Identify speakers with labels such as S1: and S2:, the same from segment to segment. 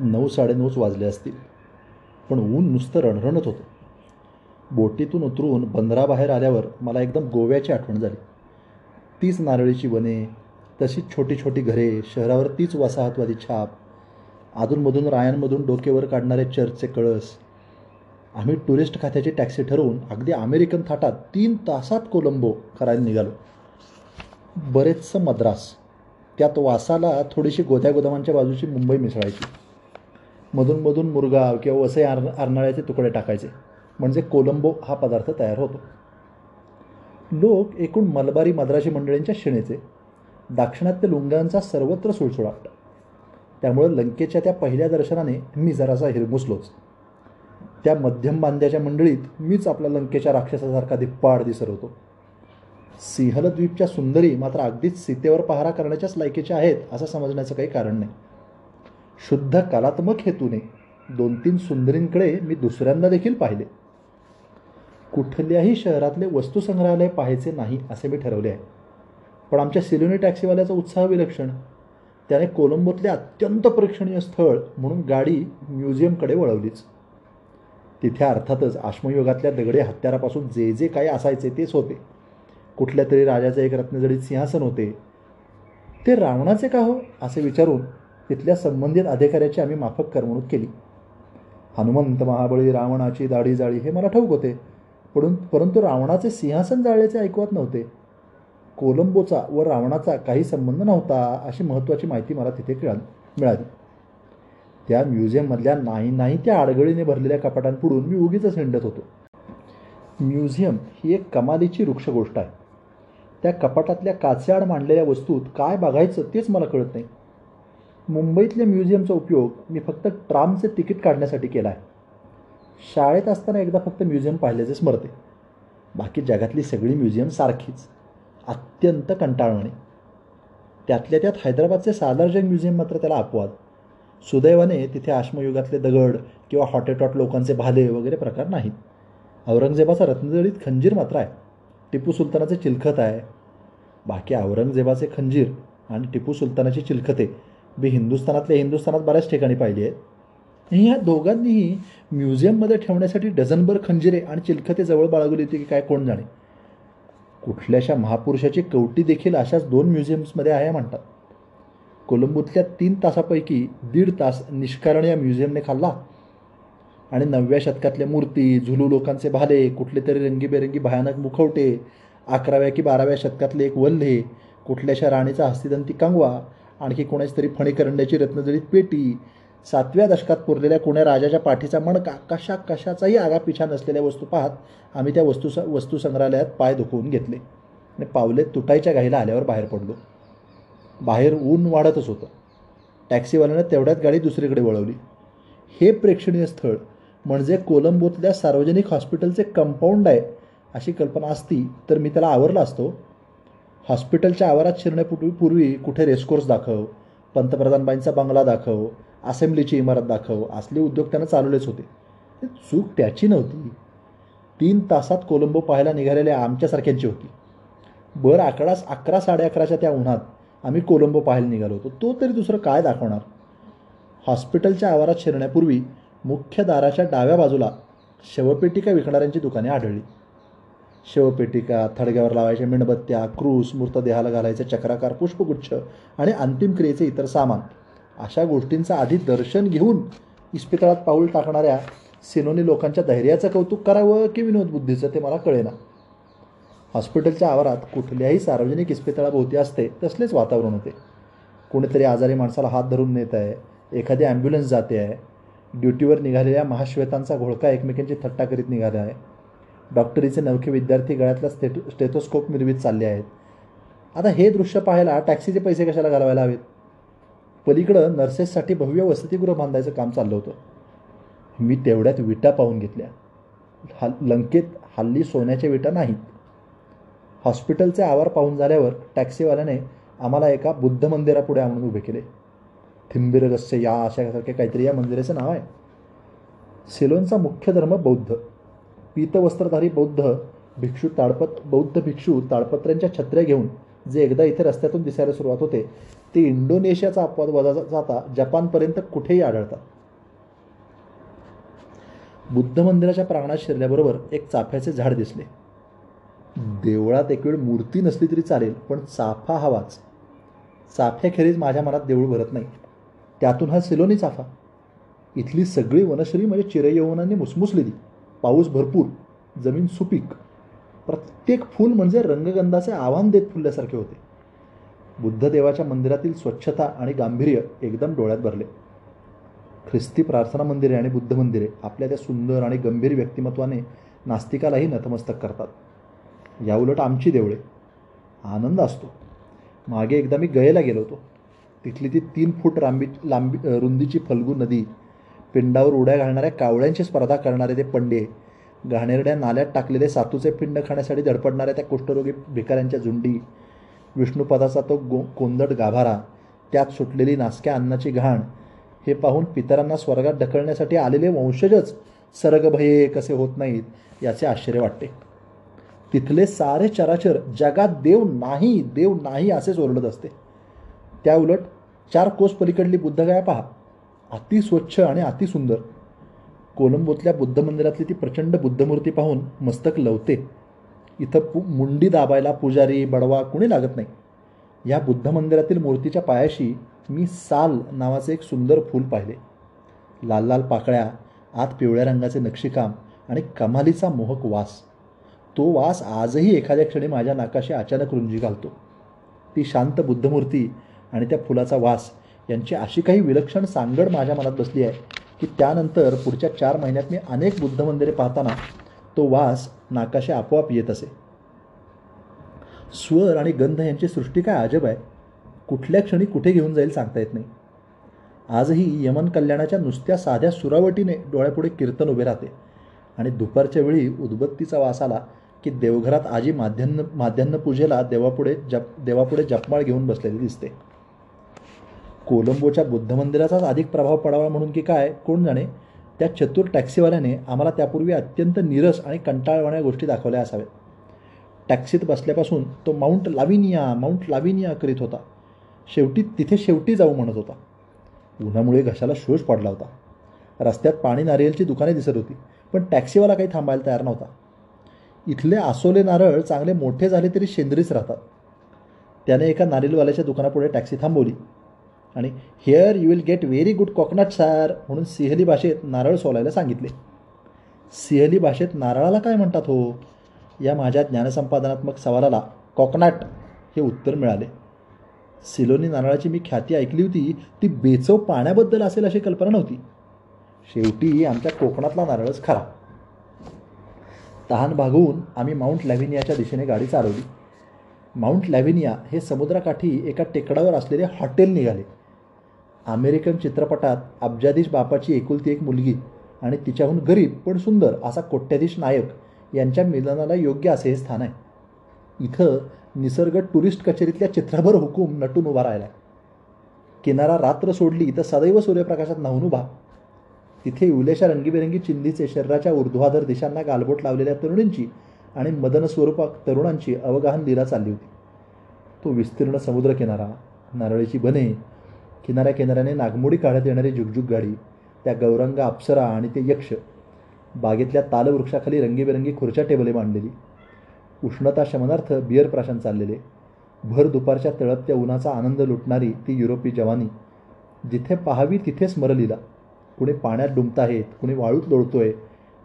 S1: नऊ साडेनऊच वाजले असतील. पण ऊन नुसतं रणरणत होतं. बोटीतून उतरून बंदराबाहेर आल्यावर मला एकदम गोव्याची आठवण झाली. तीच नारळीची वने तशीच छोटी छोटी घरे शहरावर तीच वसाहतवादी छाप अधूनमधून रायांमधून डोकेवर काढणारे चर्चचे कळस. आम्ही टुरिस्ट खात्याची टॅक्सी ठरवून अगदी अमेरिकन थाटात तीन तासात कोलंबो करायला निघालो. बरेचसं मद्रास. त्यात वासाला थोडीशी गोद्या गोदामांच्या बाजूची मुंबई मिसळायची. मधूनमधून मुरगाव किंवा वसई आर आरनाळ्याचे तुकडे टाकायचे. म्हणजे कोलंबो हा पदार्थ तयार होतो. लोक एकूण मलबारी मद्राशी मंडळींच्या शिणेचे. दाक्षिणात्य लुंगांचा सर्वत्र सुळसुळाट त्यामुळं लंकेच्या त्या पहिल्या दर्शनाने मी जरासा हिरमुसलोच. त्या मध्यम बांध्याच्या मंडळीत मीच आपल्या लंकेच्या राक्षसासारखा दिप्पाड दिसत होतो. सिंहलद्वीपच्या सुंदरी मात्र अगदीच सीतेवर पहारा करण्याच्याच लायकीच्या आहेत असं समजण्याचं काही कारण नाही. शुद्ध कलात्मक हेतूने दोन तीन सुंदरींकडे मी दुसऱ्यांदा देखील पाहिले. कुठल्याही शहरातले वस्तुसंग्रहालय पाहायचे नाही असे मी ठरवले आहे. पण आमच्या सिलोनी टॅक्सीवाल्याचा उत्साह विलक्षण त्याने कोलंबोतले अत्यंत प्रेक्षणीय स्थळ म्हणून गाडी म्युझियमकडे वळवलीच. तिथे अर्थातच आश्मयुगातल्या दगडे हत्यारापासून जे जे काही असायचे तेच होते. कुठल्या तरी राजाचे एक रत्नजडीत सिंहासन होते. ते रावणाचे का हो? असे विचारून तिथल्या संबंधित अधिकाऱ्याची आम्ही माफक करमणूक केली. हनुमंत महाबळी रावणाची दाढी जाळी हे मला ठाऊक होते. पण परंतु रावणाचे सिंहासन जाळल्याचे ऐकवत नव्हते. कोलंबोचा व रावणाचा काही संबंध नव्हता अशी महत्त्वाची माहिती मला तिथे मिळाली. त्या म्युझियममधल्या नाही नाही त्या आडगळीने भरलेल्या कपाटांपुढून मी उगीच हिंडत होतो. म्युझियम ही एक कमालीची वृक्ष गोष्ट आहे. त्या कपाटातल्या काचेआड मांडलेल्या वस्तूत काय बघायचं तेच मला कळत नाही. मुंबईतल्या म्युझियमचा उपयोग मी फक्त ट्रामचे तिकीट काढण्यासाठी केला आहे शाळेत असताना एकदा फक्त म्युझियम पाहिल्याचे स्मरते. बाकी जगातली सगळी म्युझियम सारखीच. अत्यंत कंटाळणे त्यातल्या त्यात हैदराबादचे सालारजंग म्युझियम मात्र त्याला अपवाद. सुदैवाने तिथे आश्मयुगातले दगड किंवा हॉटेटॉट लोकांचे भाले वगैरे प्रकार नाहीत औरंगजेबाचा रत्नजडीत खंजीर मात्र आहे. टिपू सुलतानाचे चिलखत आहे. बाकी औरंगजेबाचे खंजीर आणि टिपू सुलतानाची चिलखते मी हिंदुस्थानातल्या हिंदुस्थानात बऱ्याच ठिकाणी पाहिली आहेत. ह्या दोघांनीही म्युझियममध्ये ठेवण्यासाठी डझनभर खंजिरे आणि चिलखते जवळ बाळगली होती की काय कोण जाणे? कुठल्याशा महापुरुषाची कवटी देखील अशाच दोन म्युझियम्समध्ये आहे म्हणतात. कोलंबोतल्या तीन तासापैकी दीड तास निष्कारण या म्युझियमने खाल्ला. आणि नवव्या शतकातल्या मूर्ती झुलू लोकांचे भाले कुठले तरी रंगीबेरंगी भयानक मुखवटे अकराव्या की बाराव्या शतकातले एक वल्हे कुठल्याशा राणीचा हस्तिदंती कांगवा आणखी कोणाची तरी फणीकरंड्याची रत्नजडीत पेटी. सातव्या दशकात पुरलेल्या कोण्या राजाच्या पाठीचा मणका कशा कशाचाही आगापिछा नसलेल्या वस्तू पाहत आम्ही त्या वस्तू वस्तुसंग्रहालयात पाय दुखवून घेतले. आणि पावले तुटायच्या घाईला आल्यावर बाहेर पडलो. बाहेर ऊन वाढतच होतं. टॅक्सीवाल्यानं तेवढ्यात गाडी दुसरीकडे वळवली. हे प्रेक्षणीय स्थळ म्हणजे कोलंबोतल्या सार्वजनिक हॉस्पिटलचे कंपाऊंड आहे अशी कल्पना असती तर मी त्याला आवरला असतो. हॉस्पिटलच्या आवारात शिरण्यापूर्वी पूर्वी कुठे रेसकोर्स दाखव पंतप्रधानबाईंचा बंगला दाखव असेंब्लीची इमारत दाखव असले उद्योग त्यांना चालवलेच होते. चूक त्याची नव्हती. तीन तासात कोलंबो पाहायला निघालेल्या आमच्यासारख्यांची होती. बरं अकरा अकरा साडे अकराच्या त्या उन्हात आम्ही कोलंबो पाहायला निघालो होतो. तो तरी दुसरं काय दाखवणार? हॉस्पिटलच्या आवारात शिरण्यापूर्वी मुख्य दाराच्या डाव्या बाजूला शवपेटिका विकणाऱ्यांची दुकाने आढळली. शवपेटिका थडग्यावर लावायच्या मेणबत्त्या क्रूस मृतदेहाला घालायचे चक्राकार पुष्पगुच्छ आणि अंतिम क्रियेचे इतर सामान. अशा गोष्टींचं आधी दर्शन घेऊन इस्पितळात पाऊल टाकणाऱ्या सिनोनी लोकांच्या धैर्याचं कौतुक करावं की विनोदबुद्धीचं ते मला कळेना. हॉस्पिटलच्या आवारात कुठल्याही सार्वजनिक इस्पितळाभोवती असते तसलेच वातावरण होते. कोणीतरी आजारी माणसाला हात धरून नेत आहे एखादी ॲम्ब्युलन्स जाते आहे ड्युटीवर निघालेल्या महाश्वेतांचा घोळका एकमेकांची थट्टा करीत निघाला आहे डॉक्टरीचे नवखे विद्यार्थी गळ्यातला स्टेट स्टेथोस्कोप मिरवीत चालले आहेत. आता हे दृश्य पाहायला टॅक्सीचे पैसे कशाला घालवायला हवेत? पलीकडं नर्सेससाठी भव्य वसतिगृह बांधायचं काम चाललं होतं. मी तेवढ्यात विटा पाहून घेतल्या. हल लंकेत हल्ली सोन्याच्या विटा नाहीत. हॉस्पिटलचे आवार पाहून झाल्यावर टॅक्सीवाल्याने आम्हाला एका बुद्ध मंदिरापुढे आणून उभे केले. थिंबिरगस्य या अशासारखे काहीतरी या मंदिराचं नाव आहे. सिलोनचा मुख्य धर्म बौद्ध. पीतवस्त्रधारी बौद्ध भिक्षू ताडपत बौद्ध भिक्षू ताडपत्र्यांच्या छत्र्या घेऊन जे एकदा इथे रस्त्यातून दिसायला सुरुवात होते ते इंडोनेशियाचा अपवाद वजा जाता जपानपर्यंत कुठेही आढळतात. बुद्ध मंदिराच्या प्रांगणात शिरल्याबरोबर एक चाफ्याचे झाड दिसले. देवळात एक वेळ मूर्ती नसली तरी चालेल पण चाफा हवाच. चाफ्याखेरीज माझ्या मनात देऊळ भरत नाही. त्यातून हा सिलोनी चाफा. इथली सगळी वनश्री म्हणजे चिरयवनांनी मुसमुसलेली. पाऊस भरपूर जमीन सुपीक. प्रत्येक फूल म्हणजे रंगगंधाचे आव्हान देत फुलल्यासारखे होते. बुद्धदेवाच्या मंदिरातील स्वच्छता आणि गांभीर्य एकदम डोळ्यात भरले. ख्रिस्ती प्रार्थना मंदिरे आणि बुद्ध मंदिरे आपल्या त्या सुंदर आणि गंभीर व्यक्तिमत्वाने नास्तिकालाही नतमस्तक करतात. याउलट आमची देवळे. आनंद असतो. मागे एकदा मी गयेला गेलो होतो. तिथली ती तीन फूट लांबी लांबी रुंदीची फल्गू नदी पिंडावर उड्या घालणाऱ्या कावळ्यांची स्पर्धा करणारे ते पंडे घाणेरड्या नाल्यात टाकलेले सातूचे पिंड खाण्यासाठी धडपडणाऱ्या त्या कुष्ठरोगी भिकाऱ्यांच्या झुंडी. विष्णुपदाचा तो गो कोंदट गाभारा. त्यात सुटलेली नासक्या अन्नाची घाण. हे पाहून पितरांना स्वर्गात ढकलण्यासाठी आलेले वंशजच सर्गभये कसे होत नाहीत याचे आश्चर्य वाटते. तिथले सारे चराचर जगात देव नाही देव नाही असेच ओरडत असते. त्याउलट चार कोस पलीकडली बुद्धगाया पहा. अतिस्वच्छ आणि अतिसुंदर कोलंबोतल्या बुद्ध मंदिरातली ती प्रचंड बुद्धमूर्ती पाहून मस्तक लवते. इथं पु मुंडी दाबायला पुजारी बडवा कुणी लागत नाही. या बुद्ध मंदिरातील मूर्तीच्या पायाशी मी साल नावाचे एक सुंदर फूल पाहिले. लाल लाल पाकळ्या आत पिवळ्या रंगाचे नक्षीकाम आणि कमालीचा मोहक वास. तो वास आजही एखाद्या क्षणी माझ्या नाकाशी अचानक रुंजी घालतो. ती शांत बुद्धमूर्ती आणि त्या फुलाचा वास यांची अशी काही विलक्षण सांगड माझ्या मनात बसली आहे की त्यानंतर पुढच्या चार महिन्यात मी अनेक बुद्ध मंदिरे पाहताना तो वास नाकाशी आपोआप येत असे. स्वर आणि गंध यांची सृष्टी काय अजब आहे कुठल्या क्षणी कुठे घेऊन जाईल सांगता येत नाही. आजही यमन कल्याणाच्या नुसत्या साध्या सुरावटीने डोळ्यापुढे कीर्तन उभे राहते आणि दुपारच्या वेळी उदबत्तीचा वास आला की देवघरात आजी माध्यान्न माध्यान्न पूजेला देवापुढे जप देवापुढे जपमाळ घेऊन बसलेली दिसते. कोलंबोच्या बुद्ध मंदिराचाच अधिक प्रभाव पडावा म्हणून की काय कोण जाणे? त्या चतुर टॅक्सीवाल्याने आम्हाला त्यापूर्वी अत्यंत निरस आणि कंटाळवाण्या गोष्टी दाखवल्या असाव्यात. टॅक्सीत बसल्यापासून तो माउंट लाविनिया माउंट लाविनिया करीत होता. शेवटी तिथे शेवटी जाऊ म्हणत होता. उन्हामुळे घशाला शोष पडला होता. रस्त्यात पाणी नारियलची दुकाने दिसत होती पण टॅक्सीवाला काही थांबायला तयार नव्हता. इथले आसोले नारळ चांगले मोठे झाले तरी शेंद्रीच राहतात. त्याने एका नारियलवाल्याच्या दुकानापुढे टॅक्सी थांबवली. आणि here you will get very good coconut सार म्हणून सिहली भाषेत नारळ सोलायला सांगितले. सिहली भाषेत नारळाला काय म्हणतात हो? या माझ्या ज्ञानसंपादनात्मक सवालाला कोकनाट हे उत्तर मिळाले. सिलोनी नारळाची मी ख्याती ऐकली होती ती बेचव पाण्याबद्दल असेल अशी कल्पना नव्हती. शेवटी आमच्या कोकणातला नारळच खरा. तहान भागवून आम्ही माउंट लॅव्हिनियाच्या दिशेने गाडी चालवली. माउंट लॅव्हिनिया हे समुद्राकाठी एका टेकडावर असलेले हॉटेल निघाले. अमेरिकन चित्रपटात अब्जाधीश बापाची एकुलती एक मुलगी आणि तिच्याहून गरीब पण सुंदर असा कोट्याधीश नायक यांच्या मिलनाला योग्य असे हे स्थान आहे. इथं निसर्ग टुरिस्ट कचेरीतल्या चित्रभर हुकूम नटून उभा राहिला किनारा रात्र सोडली तर सदैव सूर्यप्रकाशात नाहून उभा. तिथे उलेशा रंगीबेरंगी चिंधीचे शरीराच्या ऊर्ध्वाधर दिशांना गालबोट लावलेल्या तरुणींची आणि मदन स्वरूपात तरुणांची अवगाहन लीला चालली होती. तो विस्तीर्ण समुद्रकिनारा नारळीची बने किनाऱ्या किनाऱ्याने नागमोडी काढत येणारी जुगजुग गाडी त्या गौरंग अप्सरा आणि ते यक्ष बागेतल्या तालवृक्षाखाली रंगीबेरंगी खुर्च्या टेबले मांडलेली. उष्णता शमनार्थ बिअर प्राशन चाललेले. भर दुपारच्या तळपत्या उन्हाचा आनंद लुटणारी ती युरोपी जवानी जिथे पाहावी तिथे स्मरलीला. कुणी पाण्यात डुंबताहेत कुणी वाळूत लोळतोय.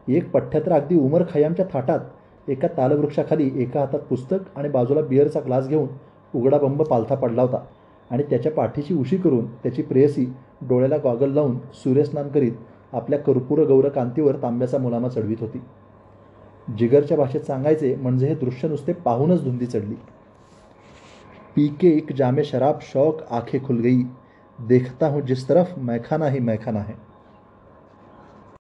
S1: एक पठ्ठ्यात अगदी उमर खयामच्या थाटात एका तालवृक्षाखाली एका हातात पुस्तक आणि बाजूला बिअरचा ग्लास घेऊन उघडा बंब पालथा पडला होता. आणि त्याच्या पाठीची उशी करून त्याची प्रेयसी डोळ्याला गॉगल लावून सूर्यस्नान करीत आपल्या कर्पूर गौर कांतीवर तांब्याचा मुलामा चढवीत होती. जिगरच्या भाषेत सांगायचे म्हणजे हे दृश्य नुसते पाहूनच धुंदी चढली. पी के एक जामे शराब शौक आंखें खुल गई देखता हूँ जिस तरफ मैखाना ही मैखाना है.